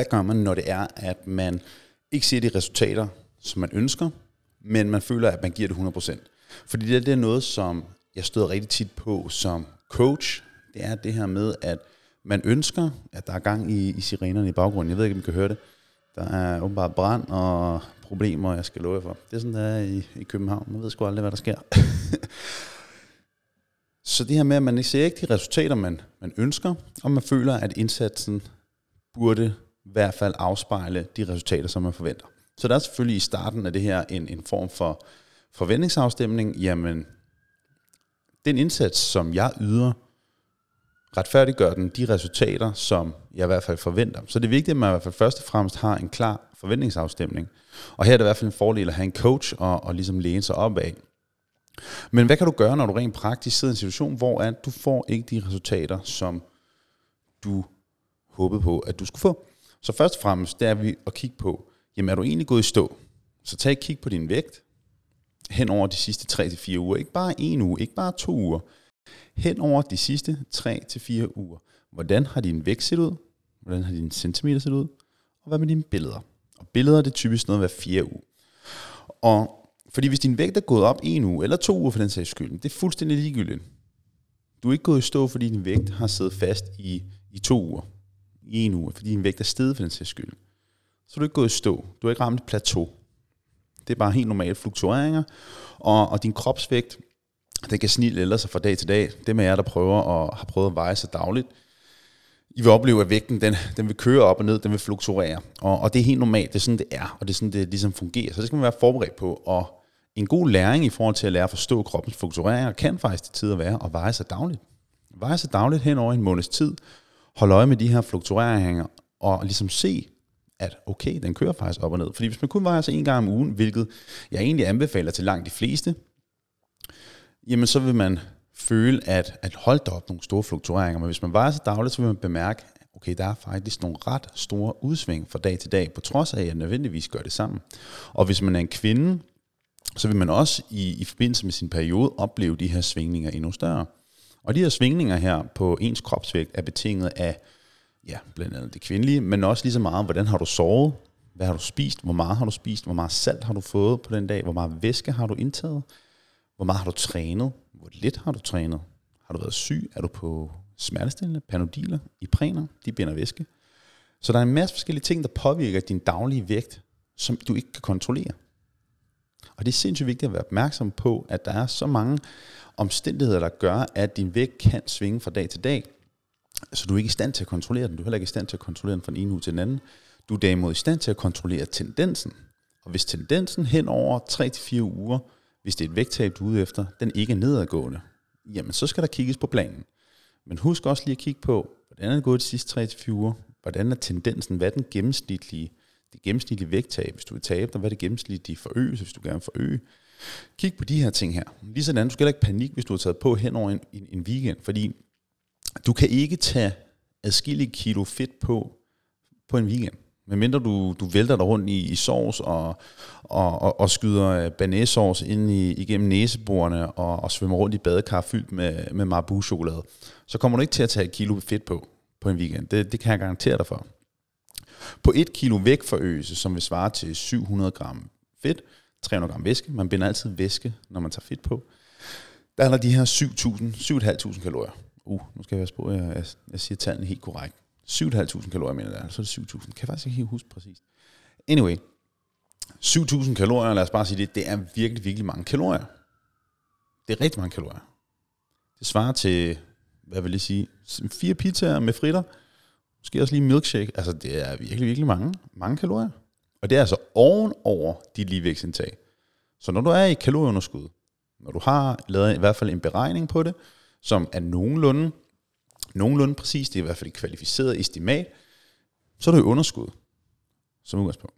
hvad gør man, når det er, at man ikke ser de resultater, som man ønsker, men man føler, at man giver det 100%? Fordi det, det er noget, som jeg støder rigtig tit på som coach. Det er det her med, at man ønsker, at der er gang i, i sirenerne i baggrunden. Jeg ved ikke, om I kan høre det. Der er åbenbart brand og problemer, jeg skal love jer for. Det er sådan, der er i, i København. Man ved sgu aldrig, hvad der sker. Så det her med, at man ikke ser ikke de resultater, man, man ønsker, og man føler, at indsatsen burde hvert fald afspejle de resultater, som man forventer. Så der er selvfølgelig i starten af det her en, en form for forventningsafstemning. Jamen, den indsats, som jeg yder, retfærdiggør den de resultater, som jeg i hvert fald forventer. Så det er vigtigt, at man i hvert fald først og fremmest har en klar forventningsafstemning. Og her er det i hvert fald en fordel at have en coach og, og ligesom læne sig op af. Men hvad kan du gøre, når du rent praktisk sidder i en situation, hvor at du får ikke de resultater, som du håbede på, at du skulle få? Så først og fremmest, det er vi at kigge på, jamen er du egentlig gået i stå? Så tag et kig på din vægt hen over de sidste 3-4 uger. Ikke bare en uge, ikke bare to uger. Hen over de sidste 3-4 uger. Hvordan har din vægt set ud? Hvordan har din centimeter set ud? Og hvad med dine billeder? Og billeder det er typisk noget hver fire uge. Og fordi hvis din vægt er gået op en uge, eller to uger for den sags skyld, det er fuldstændig ligegyldigt. Du er ikke gået i stå, fordi din vægt har siddet fast i, i to uger. I en uge, fordi din vægt er steget for den sags skyld. Så er du ikke gået i stå. Du har ikke ramt et plateau. Det er bare helt normale fluktueringer. Og, og din kropsvægt, den kan snille ældre sig fra dag til dag. Det med jer, der prøver og har prøvet at veje sig dagligt, i vil opleve, at vægten den, den vil køre op og ned, den vil fluktuere. Og, og det er helt normalt, det er sådan, det er, og det er sådan, det ligesom fungerer. Så det skal man være forberedt på. Og en god læring i forhold til at lære at forstå kroppens fluktueringer, kan faktisk til tider være at veje sig dagligt. Veje sig dagligt hen over en måneds tid, holde øje med de her fluktueringer, og ligesom se, at okay, den kører faktisk op og ned. Fordi hvis man kun vejer sig en gang om ugen, hvilket jeg egentlig anbefaler til langt de fleste, jamen så vil man føle, at, at holde op nogle store fluktueringer. Men hvis man vejer sig dagligt, så vil man bemærke, okay, der er faktisk nogle ret store udsving fra dag til dag, på trods af, at jeg nødvendigvis gør det sammen. Og hvis man er en kvinde, så vil man også i, i forbindelse med sin periode opleve de her svingninger endnu større. Og de her svingninger her på ens kropsvægt er betinget af, ja, blandt andet det kvindelige, men også lige så meget, hvordan har du sovet, hvad har du spist, hvor meget har du spist, hvor meget salt har du fået på den dag, hvor meget væske har du indtaget, hvor meget har du trænet, hvor lidt har du trænet, har du været syg, er du på smertestillende, panodiler, præner, de binder væske. Så der er en masse forskellige ting, der påvirker din daglige vægt, som du ikke kan kontrollere. Og det er sindssygt vigtigt at være opmærksom på, at der er så mange omstændigheder, der gør, at din vægt kan svinge fra dag til dag, så du er ikke i stand til at kontrollere den. Du er heller ikke i stand til at kontrollere den fra den ene uge til den anden. Du er derimod i stand til at kontrollere tendensen. Og hvis tendensen hen over 3-4 uger, hvis det er et vægttab, du er ude efter, den ikke er nedadgående, jamen så skal der kigges på planen. Men husk også lige at kigge på, hvordan er det gået de sidste 3-4 uger? Hvordan er tendensen? Hvad er den gennemsnitlige det gennemsnitlige vægttab, hvis du vil tabe dig, hvad er det gennemsnitlige forøgelse, hvis du gerne vil forøge. Kig på de her ting her. Lige sådan, du skal ikke panik, hvis du har taget på hen over en, en, en weekend, fordi du kan ikke tage adskillige kilo fedt på på en weekend. Medmindre du, du vælter dig rundt i, i sovs og, og, og, og skyder øh, ind i, igennem næseborene og, og svømmer rundt i badekar fyldt med, med Marabu-chokolade, så kommer du ikke til at tage et kilo fedt på på en weekend. Det, det kan jeg garantere dig for. På et kilo vægtforøgelse, som vil svare til 700 gram fedt, 300 gram væske, man binder altid væske, når man tager fedt på, der er der de her 7.000, 7.500 kalorier. Uh, nu skal jeg være på, jeg, jeg, jeg siger tallene helt korrekt. 7.500 kalorier, mener jeg, så er det 7.000. Kan jeg faktisk ikke helt huske præcis. Anyway, 7.000 kalorier, lad os bare sige det, det er virkelig, virkelig mange kalorier. Det er rigtig mange kalorier. Det svarer til, hvad vil jeg sige, fire pizzaer med fritter, Måske også lige milkshake. Altså, det er virkelig, virkelig mange, mange kalorier. Og det er altså oven over dit ligevægtsindtag. Så når du er i kalorieunderskud, når du har lavet i hvert fald en beregning på det, som er nogenlunde, nogenlunde præcis, det er i hvert fald et kvalificeret estimat, så er du i underskud som udgangspunkt.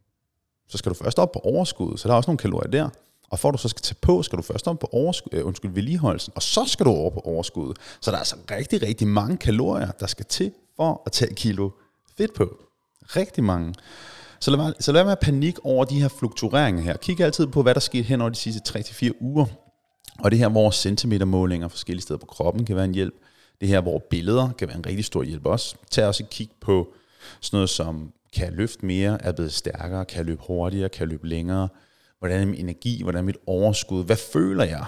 Så skal du først op på overskud, så der er også nogle kalorier der. Og for at du så skal tage på, skal du først op på overskud, øh, undskyld, vedligeholdelsen, og så skal du over på overskud. Så der er altså rigtig, rigtig mange kalorier, der skal til for at tage kilo fedt på. Rigtig mange. Så lad, være, så lad være med panik over de her fluktureringer her. Kig altid på, hvad der sker hen over de sidste 3-4 uger. Og det her, hvor centimetermålinger forskellige steder på kroppen kan være en hjælp. Det her, hvor billeder kan være en rigtig stor hjælp også. Tag også et kig på sådan noget som kan jeg løfte mere, er blevet stærkere, kan jeg løbe hurtigere, kan jeg løbe længere, hvordan er min energi, hvordan er mit overskud, hvad føler jeg?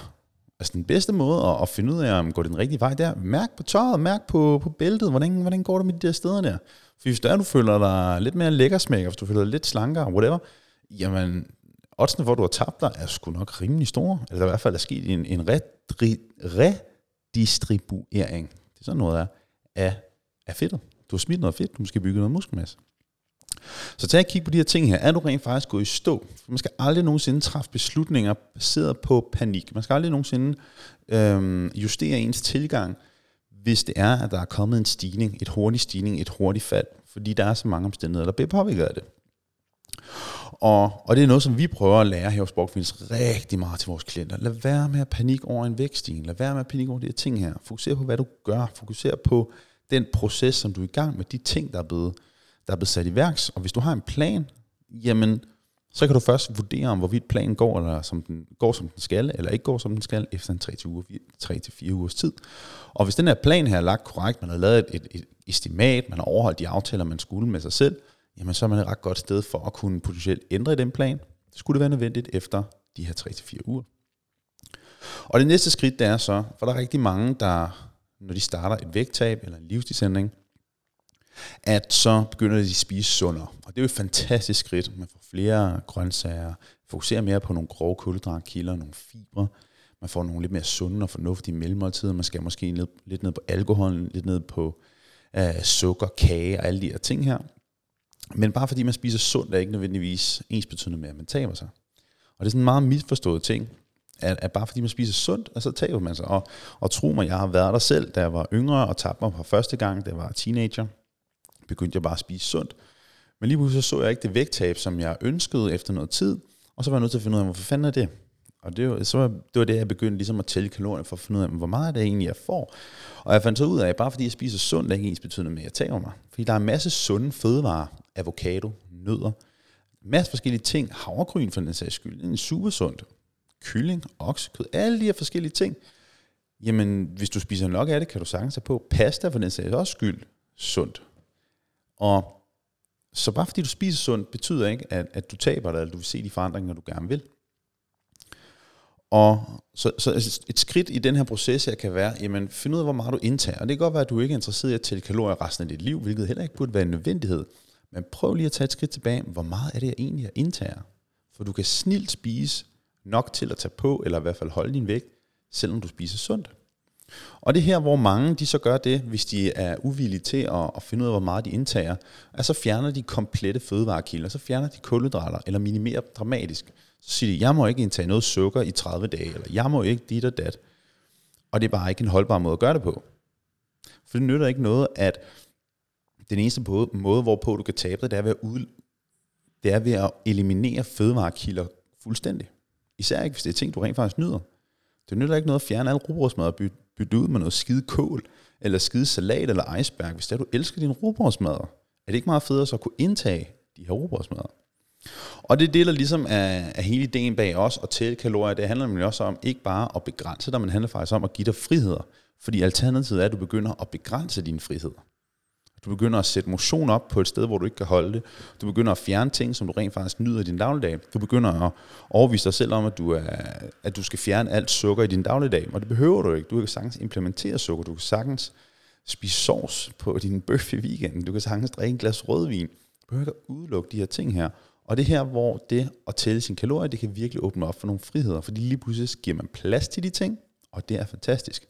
Altså den bedste måde at, at finde ud af, om går det den rigtige vej, det er, mærk på tøjet, mærk på, på bæltet, hvordan, hvordan går det med de der steder der? For hvis der du føler dig lidt mere lækker smæk, hvis du føler dig lidt slankere, whatever, jamen, oddsene hvor du har tabt dig, er sgu nok rimelig store. Eller i hvert fald er sket en, en redistribuering, det er sådan noget der, af, af fedtet. Du har smidt noget fedt, du måske bygget noget muskelmasse. Så tag og kig på de her ting her. Er du rent faktisk gået i stå? Man skal aldrig nogensinde træffe beslutninger baseret på panik. Man skal aldrig nogensinde øhm, justere ens tilgang, hvis det er, at der er kommet en stigning, et hurtigt stigning, et hurtigt fald, fordi der er så mange omstændigheder, der bliver påvirket af det. Og, og det er noget, som vi prøver at lære her hos Borgfinds rigtig meget til vores klienter. Lad være med at panik over en vækststigning. Lad være med at panik over de her ting her. Fokuser på, hvad du gør. Fokuser på den proces, som du er i gang med. De ting, der er blevet, der er blevet sat i værks. Og hvis du har en plan, jamen, så kan du først vurdere, om hvorvidt planen går, eller som den, går som den skal, eller ikke går som den skal, efter en 3-4 uger, 3-4 ugers tid. Og hvis den her plan her er lagt korrekt, man har lavet et, et, et estimat, man har overholdt de aftaler, man skulle med sig selv, jamen så er man et ret godt sted for at kunne potentielt ændre i den plan. Det skulle det være nødvendigt efter de her 3-4 uger. Og det næste skridt, det er så, for der er rigtig mange, der, når de starter et vægttab eller en livsstilsændring, at så begynder de at spise sundere. Og det er jo et fantastisk skridt. Man får flere grøntsager, fokuserer mere på nogle grove kulhydratkilder, nogle fibre. Man får nogle lidt mere sunde og fornuftige mellemmåltider. Man skal måske ned, lidt ned på alkoholen, lidt ned på øh, sukker, kage og alle de her ting her. Men bare fordi man spiser sundt, er ikke nødvendigvis ens betydende med, at man taber sig. Og det er sådan en meget misforstået ting, at, at bare fordi man spiser sundt, så taber man sig. Og, og tro mig, jeg har været der selv, da jeg var yngre og tabte mig for første gang, da jeg var teenager. Begyndte jeg bare at spise sundt. Men lige pludselig så jeg ikke det vægttab, som jeg ønskede efter noget tid. Og så var jeg nødt til at finde ud af, hvorfor fanden er det? Og det var, så var, det var det, jeg begyndte ligesom at tælle kalorier for at finde ud af, hvor meget er det egentlig, jeg får. Og jeg fandt så ud af, at bare fordi jeg spiser sundt, er ikke ens betydende med, at jeg tager mig. Fordi der er en masse sunde fødevarer, avocado, nødder, masse forskellige ting, havregryn for den sags skyld, en super sundt, kylling, oksekød, alle de her forskellige ting. Jamen, hvis du spiser nok af det, kan du sagtens have på. Pasta for den sags også skyld, sundt. Og så bare fordi du spiser sundt, betyder ikke, at, at du taber dig, eller du vil se de forandringer, du gerne vil. Og så, så et skridt i den her proces her kan være, jamen find ud af, hvor meget du indtager. Og det kan godt være, at du ikke er interesseret i at tælle kalorier resten af dit liv, hvilket heller ikke burde være en nødvendighed. Men prøv lige at tage et skridt tilbage. Hvor meget er det, jeg egentlig jeg indtager? For du kan snilt spise nok til at tage på, eller i hvert fald holde din vægt, selvom du spiser sundt. Og det er her, hvor mange de så gør det, hvis de er uvillige til at, at finde ud af, hvor meget de indtager, at så fjerner de komplette fødevarekilder, så fjerner de kulhydrater, eller minimerer dramatisk. Så siger de, jeg må ikke indtage noget sukker i 30 dage, eller jeg må ikke dit og dat. Og det er bare ikke en holdbar måde at gøre det på. For det nytter ikke noget, at den eneste måde, hvorpå du kan tabe dig, det er ved at, ud, det er ved at eliminere fødevarekilder fuldstændig. Især ikke, hvis det er ting, du rent faktisk nyder. Det nytter ikke noget at fjerne al rugbrødsmad og bytte, bytte ud med noget skide kål, eller skide salat eller iceberg. Hvis det er, du elsker din rugbrødsmad, er det ikke meget federe så at kunne indtage de her rugbrødsmadder. Og det deler ligesom af, af hele ideen bag os og tælle kalorier. Det handler nemlig også om ikke bare at begrænse dig, men det handler faktisk om at give dig friheder. Fordi alternativet er, at du begynder at begrænse dine friheder. Du begynder at sætte motion op på et sted, hvor du ikke kan holde det. Du begynder at fjerne ting, som du rent faktisk nyder i din dagligdag. Du begynder at overvise dig selv om, at du, er, at du skal fjerne alt sukker i din dagligdag. Og det behøver du ikke. Du kan sagtens implementere sukker. Du kan sagtens spise sovs på din bøf i weekenden. Du kan sagtens drikke en glas rødvin. Du behøver ikke at udelukke de her ting her. Og det her, hvor det at tælle sine kalorier, det kan virkelig åbne op for nogle friheder. Fordi lige pludselig giver man plads til de ting, og det er fantastisk.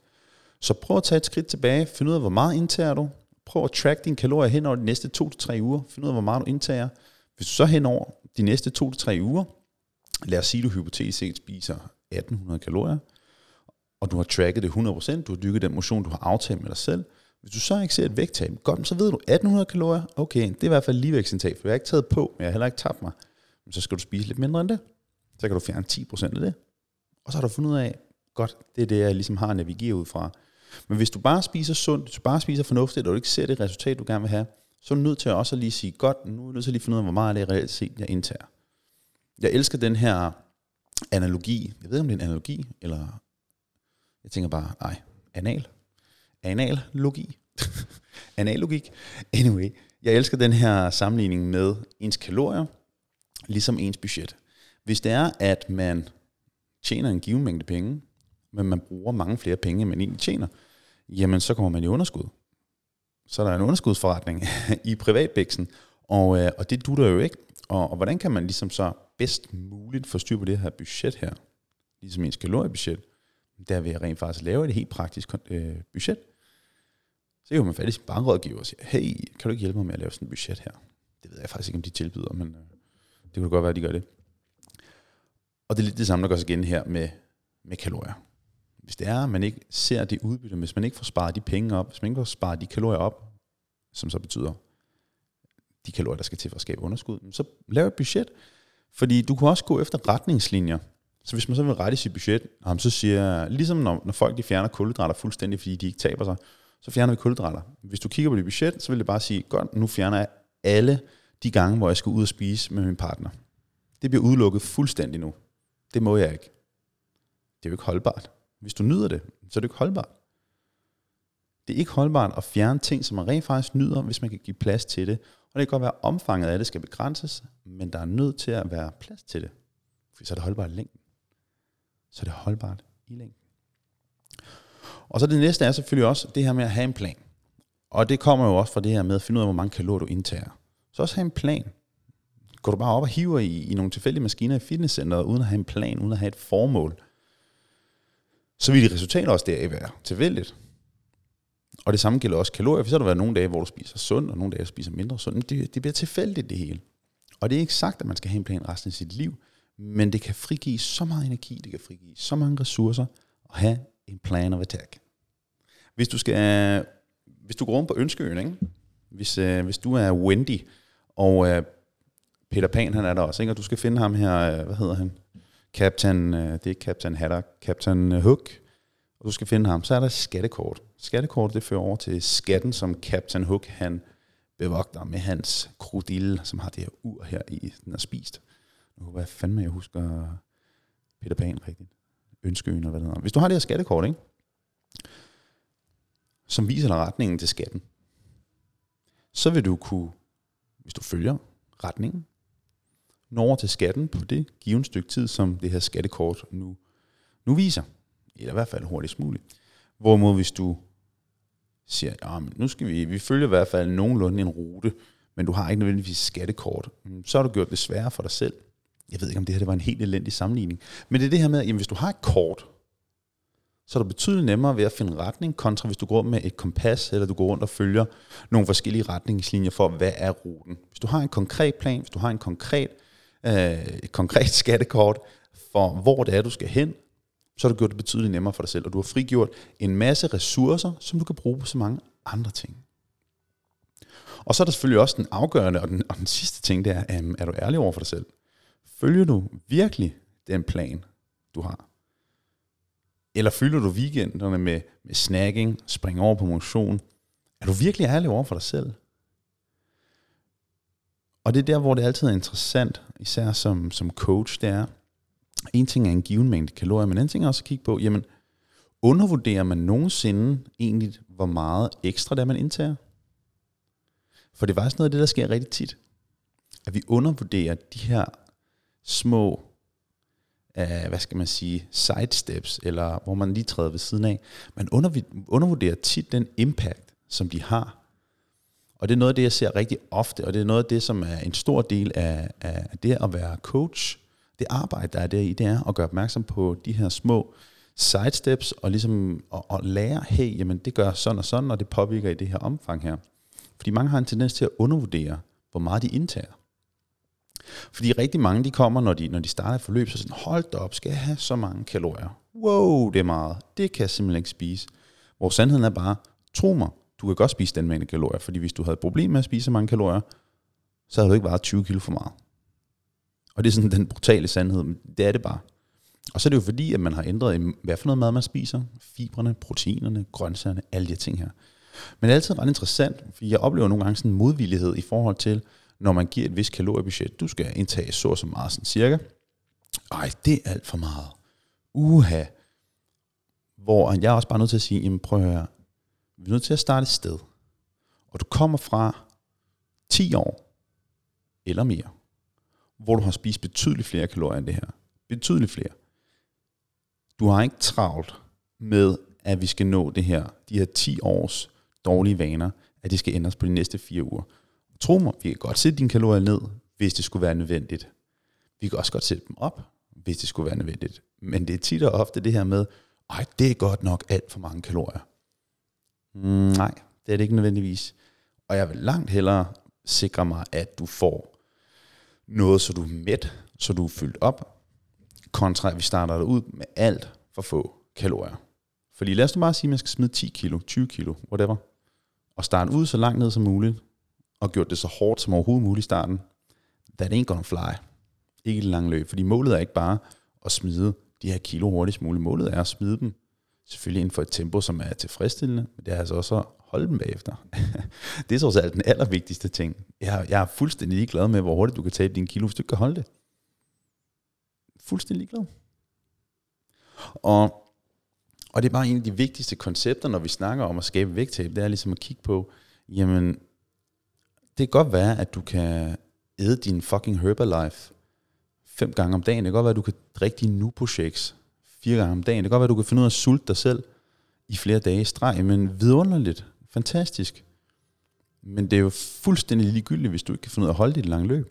Så prøv at tage et skridt tilbage, find ud af, hvor meget indtager du, prøv at track dine kalorier hen over de næste 2-3 uger. Find ud af, hvor meget du indtager. Hvis du så hen over de næste 2-3 uger, lad os sige, at du hypotetisk set spiser 1800 kalorier, og du har tracket det 100%, du har dykket den motion, du har aftalt med dig selv. Hvis du så ikke ser et vægttab, godt, så ved du 1800 kalorier, okay, det er i hvert fald ligevægtsindtag, for jeg har ikke taget på, men jeg har heller ikke tabt mig. Men så skal du spise lidt mindre end det. Så kan du fjerne 10% af det. Og så har du fundet ud af, godt, det er det, jeg ligesom har navigeret ud fra. Men hvis du bare spiser sundt, hvis du bare spiser fornuftigt, og du ikke ser det resultat, du gerne vil have, så er du nødt til at også lige sige, godt, nu er jeg nødt til at lige finde ud af, hvor meget det reelt set, jeg indtager. Jeg elsker den her analogi. Jeg ved ikke, om det er en analogi, eller jeg tænker bare, nej, anal. Analogi. Analogik. Anyway, Jeg elsker den her sammenligning med ens kalorier, ligesom ens budget. Hvis det er, at man tjener en given mængde penge, men man bruger mange flere penge, end man egentlig tjener, jamen så kommer man i underskud. Så er der en underskudsforretning i privatbæksen, og, øh, og det dutter jo ikke. Og, og hvordan kan man ligesom så bedst muligt få styr på det her budget her, ligesom ens kaloriebudget, der vil jeg rent faktisk lave et helt praktisk øh, budget. Så kan man fat i sin bankrådgiver og sige, hey, kan du ikke hjælpe mig med at lave sådan et budget her? Det ved jeg faktisk ikke, om de tilbyder, men øh, det kunne godt være, at de gør det. Og det er lidt det samme, der går sig igen her med, med kalorier. Hvis det er, at man ikke ser det udbytte, hvis man ikke får sparet de penge op, hvis man ikke får sparet de kalorier op, som så betyder de kalorier, der skal til for at skabe underskud, så lav et budget. Fordi du kan også gå efter retningslinjer. Så hvis man så vil rette sit budget, så siger jeg, ligesom når, når folk de fjerner kulhydrater fuldstændig, fordi de ikke taber sig, så fjerner vi kulhydrater. Hvis du kigger på dit budget, så vil det bare sige, godt, nu fjerner jeg alle de gange, hvor jeg skal ud og spise med min partner. Det bliver udelukket fuldstændig nu. Det må jeg ikke. Det er jo ikke holdbart. Hvis du nyder det, så er det ikke holdbart. Det er ikke holdbart at fjerne ting, som man rent faktisk nyder, hvis man kan give plads til det. Og det kan godt være, at omfanget af det skal begrænses, men der er nødt til at være plads til det. For så er det holdbart i længden. Så er det holdbart i længden. Og så det næste er selvfølgelig også det her med at have en plan. Og det kommer jo også fra det her med at finde ud af, hvor mange kalorier du indtager. Så også have en plan. Går du bare op og hiver i, i nogle tilfældige maskiner i fitnesscenteret, uden at have en plan, uden at have et formål, så vil de resultater også deraf være tilfældigt. Og det samme gælder også kalorier, for så har der været nogle dage, hvor du spiser sundt, og nogle dage, hvor du spiser mindre sundt. Det, det bliver tilfældigt, det hele. Og det er ikke sagt, at man skal have en plan resten af sit liv, men det kan frigive så meget energi, det kan frigive så mange ressourcer, at have en plan of attack. Hvis du skal, hvis du går rundt på Ønskeøen, ikke? Hvis, øh, hvis du er Wendy, og øh, Peter Pan, han er der også, ikke? og du skal finde ham her, øh, hvad hedder han? Captain, øh, det er Captain Haddock, Captain øh, Hook, og du skal finde ham, så er der skattekort. Skattekort, det fører over til skatten, som Captain Hook, han bevogter med hans krudille, som har det her ur her i, den er spist. Nu håber jeg fandme, jeg husker Peter Pan rigtigt. Ønskeøen, eller hvad det hedder. Hvis du har det her skattekort, ikke? som viser dig retningen til skatten, så vil du kunne, hvis du følger retningen, når til skatten på det givet stykke tid, som det her skattekort nu, nu viser. Eller i hvert fald hurtigst muligt. Hvorimod hvis du siger, ja, nu skal vi, vi følger i hvert fald nogenlunde en rute, men du har ikke nødvendigvis skattekort, mm, så har du gjort det sværere for dig selv. Jeg ved ikke, om det her det var en helt elendig sammenligning. Men det er det her med, at jamen, hvis du har et kort, så er det betydeligt nemmere ved at finde retning, kontra hvis du går med et kompas, eller du går rundt og følger nogle forskellige retningslinjer for, hvad er ruten. Hvis du har en konkret plan, hvis du har en konkret, øh, et konkret skattekort for, hvor det er, du skal hen, så har du gjort det betydeligt nemmere for dig selv, og du har frigjort en masse ressourcer, som du kan bruge på så mange andre ting. Og så er der selvfølgelig også den afgørende, og den, og den sidste ting, det er, um, er du ærlig over for dig selv? Følger du virkelig den plan, du har? Eller fylder du weekenderne med, med snacking, spring over på motion? Er du virkelig ærlig over for dig selv? Og det er der, hvor det altid er interessant, især som, som coach, det er, en ting er en given mængde kalorier, men en ting er også at kigge på, jamen, undervurderer man nogensinde egentlig, hvor meget ekstra der man indtager? For det er faktisk noget af det, der sker rigtig tit. At vi undervurderer de her små, uh, hvad skal man sige, sidesteps, eller hvor man lige træder ved siden af. Man undervurderer tit den impact, som de har. Og det er noget af det, jeg ser rigtig ofte, og det er noget af det, som er en stor del af, af det at være coach. Det arbejde, der er der i, det er at gøre opmærksom på de her små sidesteps, og ligesom at, at lære, hey, jamen det gør sådan og sådan, og det påvirker i det her omfang her. Fordi mange har en tendens til at undervurdere, hvor meget de indtager. Fordi rigtig mange, de kommer, når de, når de starter et forløb, så sådan, hold da op, skal jeg have så mange kalorier? Wow, det er meget. Det kan jeg simpelthen ikke spise. Hvor sandheden er bare, tro mig, du kan godt spise den mængde kalorier, fordi hvis du havde problemer problem med at spise så mange kalorier, så havde du ikke været 20 kilo for meget. Og det er sådan den brutale sandhed, men det er det bare. Og så er det jo fordi, at man har ændret, hvad for noget mad man spiser, fibrene, proteinerne, grøntsagerne, alle de her ting her. Men det er altid ret interessant, for jeg oplever nogle gange sådan en modvillighed i forhold til, når man giver et vis kaloriebudget. Du skal indtage så så meget, sådan cirka. Ej, det er alt for meget. Uha. Hvor jeg er også bare nødt til at sige, jamen prøv at høre, vi er nødt til at starte et sted. Og du kommer fra 10 år eller mere, hvor du har spist betydeligt flere kalorier end det her. Betydeligt flere. Du har ikke travlt med, at vi skal nå det her, de her 10 års dårlige vaner, at det skal ændres på de næste fire uger. Tro mig, vi kan godt sætte dine kalorier ned, hvis det skulle være nødvendigt. Vi kan også godt sætte dem op, hvis det skulle være nødvendigt. Men det er tit og ofte det her med, ej, det er godt nok alt for mange kalorier. Mm, nej, det er det ikke nødvendigvis. Og jeg vil langt hellere sikre mig, at du får noget, så du er mæt, så du er fyldt op, kontra at vi starter dig ud med alt for få kalorier. Fordi lad os nu bare sige, at man skal smide 10 kilo, 20 kilo, whatever, og starte ud så langt ned som muligt, og gjort det så hårdt som overhovedet muligt i starten, that ain't gonna fly. Ikke i det lange løb, fordi målet er ikke bare at smide de her kilo hurtigst muligt. Målet er at smide dem selvfølgelig inden for et tempo, som er tilfredsstillende, men det er altså også at holde dem bagefter. det er så alt den allervigtigste ting. Jeg, jeg er fuldstændig ligeglad med, hvor hurtigt du kan tabe din kilo, hvis du ikke kan holde det. Fuldstændig ligeglad. Og, og det er bare en af de vigtigste koncepter, når vi snakker om at skabe vægttab, det er ligesom at kigge på, jamen, det kan godt være, at du kan æde din fucking Herbalife fem gange om dagen. Det kan godt være, at du kan drikke dine nu shakes fire gange om dagen. Det kan godt være, at du kan finde ud af at sulte dig selv i flere dage i streg, men vidunderligt, fantastisk. Men det er jo fuldstændig ligegyldigt, hvis du ikke kan finde ud af at holde dit lange løb.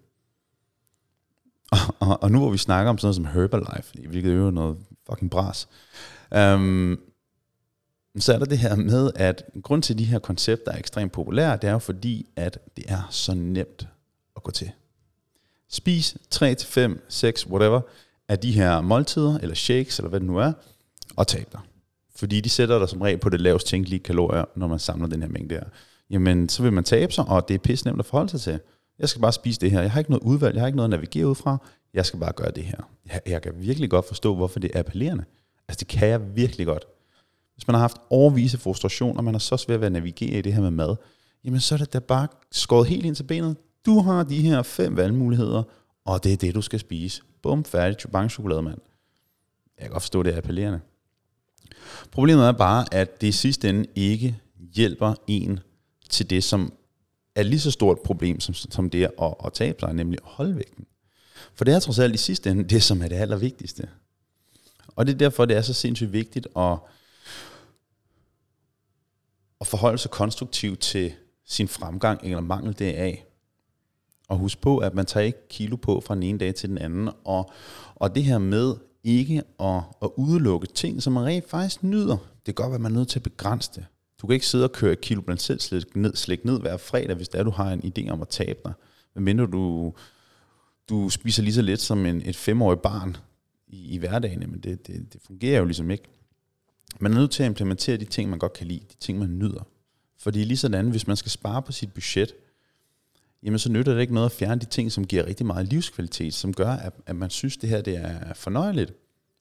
Og, og, og nu hvor vi snakker om sådan noget som Herbalife, hvilket er jo noget fucking bras, um, så er der det her med, at grund til, at de her koncepter er ekstremt populære, det er jo fordi, at det er så nemt at gå til. Spis 3 til 5, 6, whatever, af de her måltider, eller shakes, eller hvad det nu er, og tab dig. Fordi de sætter dig som regel på det lavest tænkelige kalorier, når man samler den her mængde her. Jamen, så vil man tabe sig, og det er pisse nemt at forholde sig til. Jeg skal bare spise det her. Jeg har ikke noget udvalg, jeg har ikke noget at navigere ud fra. Jeg skal bare gøre det her. Jeg, jeg kan virkelig godt forstå, hvorfor det er appellerende. Altså, det kan jeg virkelig godt. Hvis man har haft overvise frustration, og man er så svært ved at navigere i det her med mad, jamen så er det da bare skåret helt ind til benet. Du har de her fem valgmuligheder, og det er det, du skal spise. Bum, færdig, chubank chokolade, mand. Jeg kan godt forstå, det er appellerende. Problemet er bare, at det i sidste ende ikke hjælper en til det, som er lige så stort problem som, som det at, at tabe sig, nemlig at holde vægten. For det er trods alt i sidste ende det, som er det allervigtigste. Og det er derfor, det er så sindssygt vigtigt at, at forholde sig konstruktivt til sin fremgang eller mangel deraf. Og husk på, at man tager ikke kilo på fra den ene dag til den anden. Og, og det her med ikke at, at udelukke ting, som man rent faktisk nyder. Det kan godt være, at man er nødt til at begrænse det. Du kan ikke sidde og køre et kilo blandt selv slik ned, slik ned hver fredag, hvis det er, du har en idé om at tabe dig. Men du, du spiser lige så lidt som en, et femårig barn i, i hverdagen, men det, det, det fungerer jo ligesom ikke. Man er nødt til at implementere de ting, man godt kan lide, de ting, man nyder. Fordi lige sådan, hvis man skal spare på sit budget, jamen så nytter det ikke noget at fjerne de ting, som giver rigtig meget livskvalitet, som gør, at, at man synes, det her det er fornøjeligt.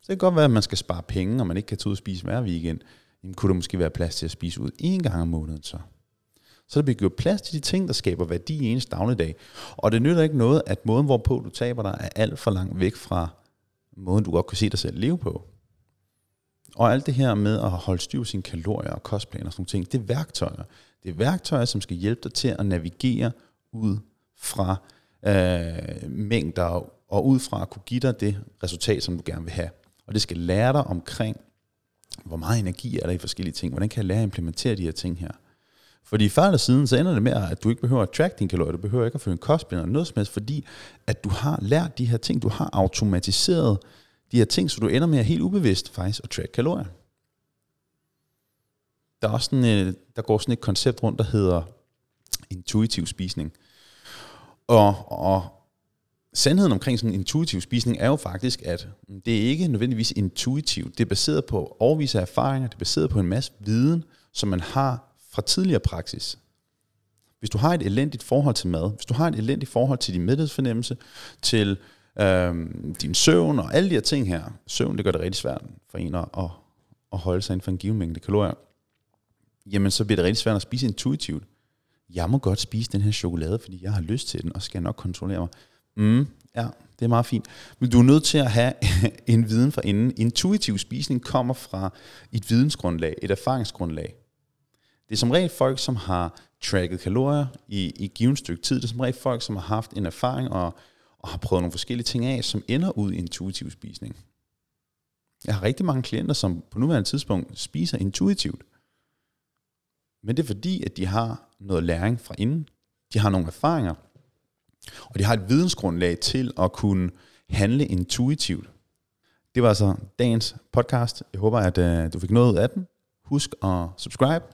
Så det kan godt være, at man skal spare penge, og man ikke kan tage ud og spise hver weekend. Jamen kunne der måske være plads til at spise ud en gang om måneden så. Så der bliver gjort plads til de ting, der skaber værdi i ens dagligdag. Og det nytter ikke noget, at måden, hvorpå du taber dig, er alt for langt væk fra måden, du godt kan se dig selv leve på. Og alt det her med at holde styr på sine kalorier og kostplaner og sådan ting, det er værktøjer. Det er værktøjer, som skal hjælpe dig til at navigere ud fra øh, mængder og ud fra at kunne give dig det resultat, som du gerne vil have. Og det skal lære dig omkring, hvor meget energi er der i forskellige ting. Hvordan kan jeg lære at implementere de her ting her? Fordi før eller siden, så ender det med, at du ikke behøver at track dine kalorier, du behøver ikke at føre en kostplan eller noget som helst, fordi at du har lært de her ting, du har automatiseret de her ting, så du ender med at helt ubevidst faktisk at track kalorier. Der, er også sådan, øh, der går sådan et koncept rundt, der hedder intuitiv spisning. Og, og sandheden omkring sådan en intuitiv spisning er jo faktisk, at det er ikke nødvendigvis intuitivt. Det er baseret på overvise erfaringer, det er baseret på en masse viden, som man har fra tidligere praksis. Hvis du har et elendigt forhold til mad, hvis du har et elendigt forhold til din middagsfornemmelse, til øh, din søvn og alle de her ting her. Søvn, det gør det rigtig svært for en at, at holde sig inden for en given mængde kalorier. Jamen, så bliver det rigtig svært at spise intuitivt jeg må godt spise den her chokolade, fordi jeg har lyst til den, og skal nok kontrollere mig. Mm, ja, det er meget fint. Men du er nødt til at have en viden for inden. Intuitiv spisning kommer fra et vidensgrundlag, et erfaringsgrundlag. Det er som regel folk, som har tracket kalorier i, i et givet stykke tid. Det er som regel folk, som har haft en erfaring og, og har prøvet nogle forskellige ting af, som ender ud i intuitiv spisning. Jeg har rigtig mange klienter, som på nuværende tidspunkt spiser intuitivt. Men det er fordi, at de har noget læring fra inden. De har nogle erfaringer. Og de har et vidensgrundlag til at kunne handle intuitivt. Det var altså dagens podcast. Jeg håber, at øh, du fik noget ud af den. Husk at subscribe.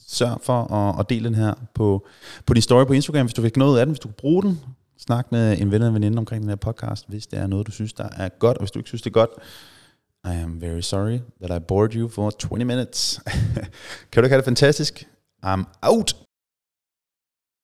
Sørg for at, at dele den her på, på din story på Instagram, hvis du fik noget ud af den, hvis du kan bruge den. Snak med en ven eller en veninde omkring den her podcast, hvis det er noget, du synes, der er godt. Og hvis du ikke synes, det er godt, i am very sorry that I bored you for 20 minutes. kan du have det er fantastisk? I'm out!